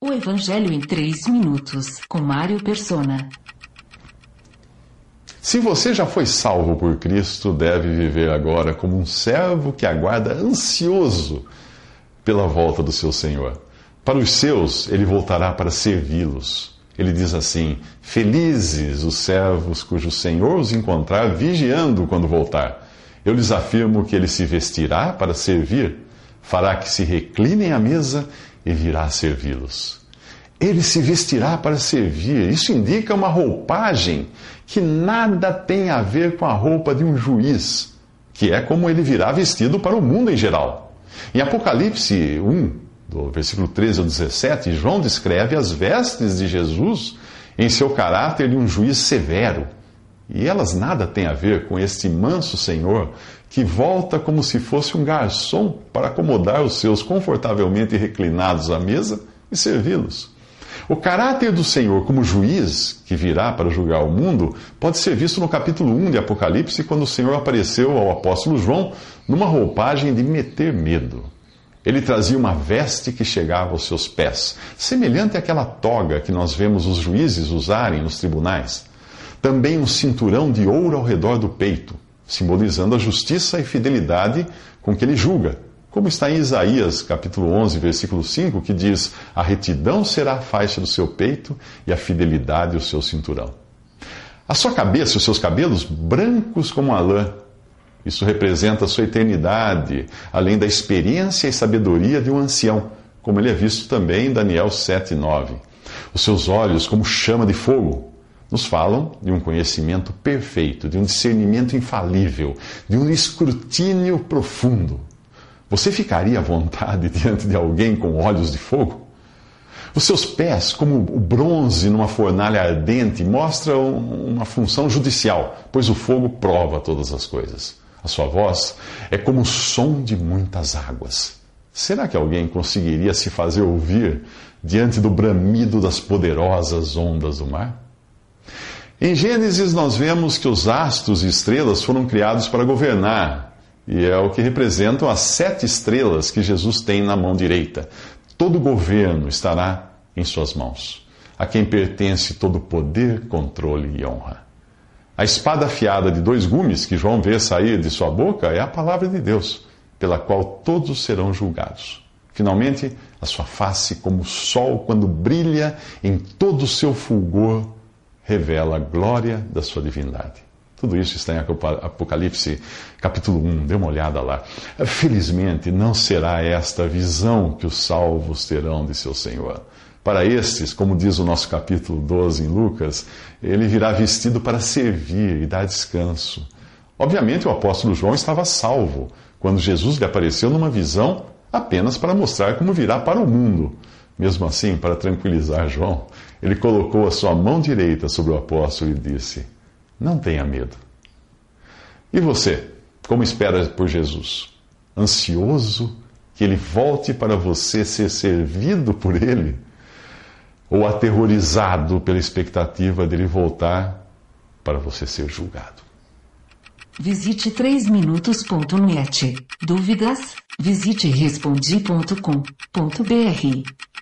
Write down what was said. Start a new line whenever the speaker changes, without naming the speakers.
O Evangelho em 3 minutos, com Mário Persona.
Se você já foi salvo por Cristo, deve viver agora como um servo que aguarda ansioso pela volta do seu Senhor. Para os seus, ele voltará para servi-los. Ele diz assim: Felizes os servos cujo Senhor os encontrar vigiando quando voltar. Eu lhes afirmo que ele se vestirá para servir, fará que se reclinem à mesa e virá servi-los. Ele se vestirá para servir. Isso indica uma roupagem que nada tem a ver com a roupa de um juiz, que é como ele virá vestido para o mundo em geral. Em Apocalipse 1, do versículo 13 ao 17, João descreve as vestes de Jesus em seu caráter de um juiz severo. E elas nada têm a ver com este manso Senhor que volta como se fosse um garçom para acomodar os seus confortavelmente reclinados à mesa e servi-los. O caráter do Senhor como juiz, que virá para julgar o mundo, pode ser visto no capítulo 1 de Apocalipse, quando o Senhor apareceu ao apóstolo João numa roupagem de meter medo. Ele trazia uma veste que chegava aos seus pés, semelhante àquela toga que nós vemos os juízes usarem nos tribunais. Também um cinturão de ouro ao redor do peito, simbolizando a justiça e fidelidade com que ele julga, como está em Isaías capítulo 11, versículo 5, que diz: A retidão será a faixa do seu peito e a fidelidade o seu cinturão. A sua cabeça e os seus cabelos brancos como a lã. Isso representa a sua eternidade, além da experiência e sabedoria de um ancião, como ele é visto também em Daniel 7, 9. Os seus olhos como chama de fogo, nos falam de um conhecimento perfeito, de um discernimento infalível, de um escrutínio profundo. Você ficaria à vontade diante de alguém com olhos de fogo? Os seus pés, como o bronze numa fornalha ardente, mostram uma função judicial, pois o fogo prova todas as coisas. A sua voz é como o som de muitas águas. Será que alguém conseguiria se fazer ouvir diante do bramido das poderosas ondas do mar? Em Gênesis, nós vemos que os astros e estrelas foram criados para governar, e é o que representam as sete estrelas que Jesus tem na mão direita. Todo governo estará em suas mãos, a quem pertence todo poder, controle e honra. A espada afiada de dois gumes que João vê sair de sua boca é a palavra de Deus, pela qual todos serão julgados. Finalmente, a sua face, como o sol quando brilha em todo o seu fulgor, revela a glória da sua divindade. Tudo isso está em Apocalipse capítulo 1, dê uma olhada lá. Felizmente, não será esta visão que os salvos terão de seu Senhor. Para estes, como diz o nosso capítulo 12 em Lucas, ele virá vestido para servir e dar descanso. Obviamente, o apóstolo João estava salvo quando Jesus lhe apareceu numa visão apenas para mostrar como virá para o mundo. Mesmo assim, para tranquilizar João, ele colocou a sua mão direita sobre o apóstolo e disse: Não tenha medo. E você, como espera por Jesus? Ansioso que ele volte para você ser servido por ele? Ou aterrorizado pela expectativa dele voltar para você ser julgado?
Visite 3minutos.net. Dúvidas? Visite respondi.com.br.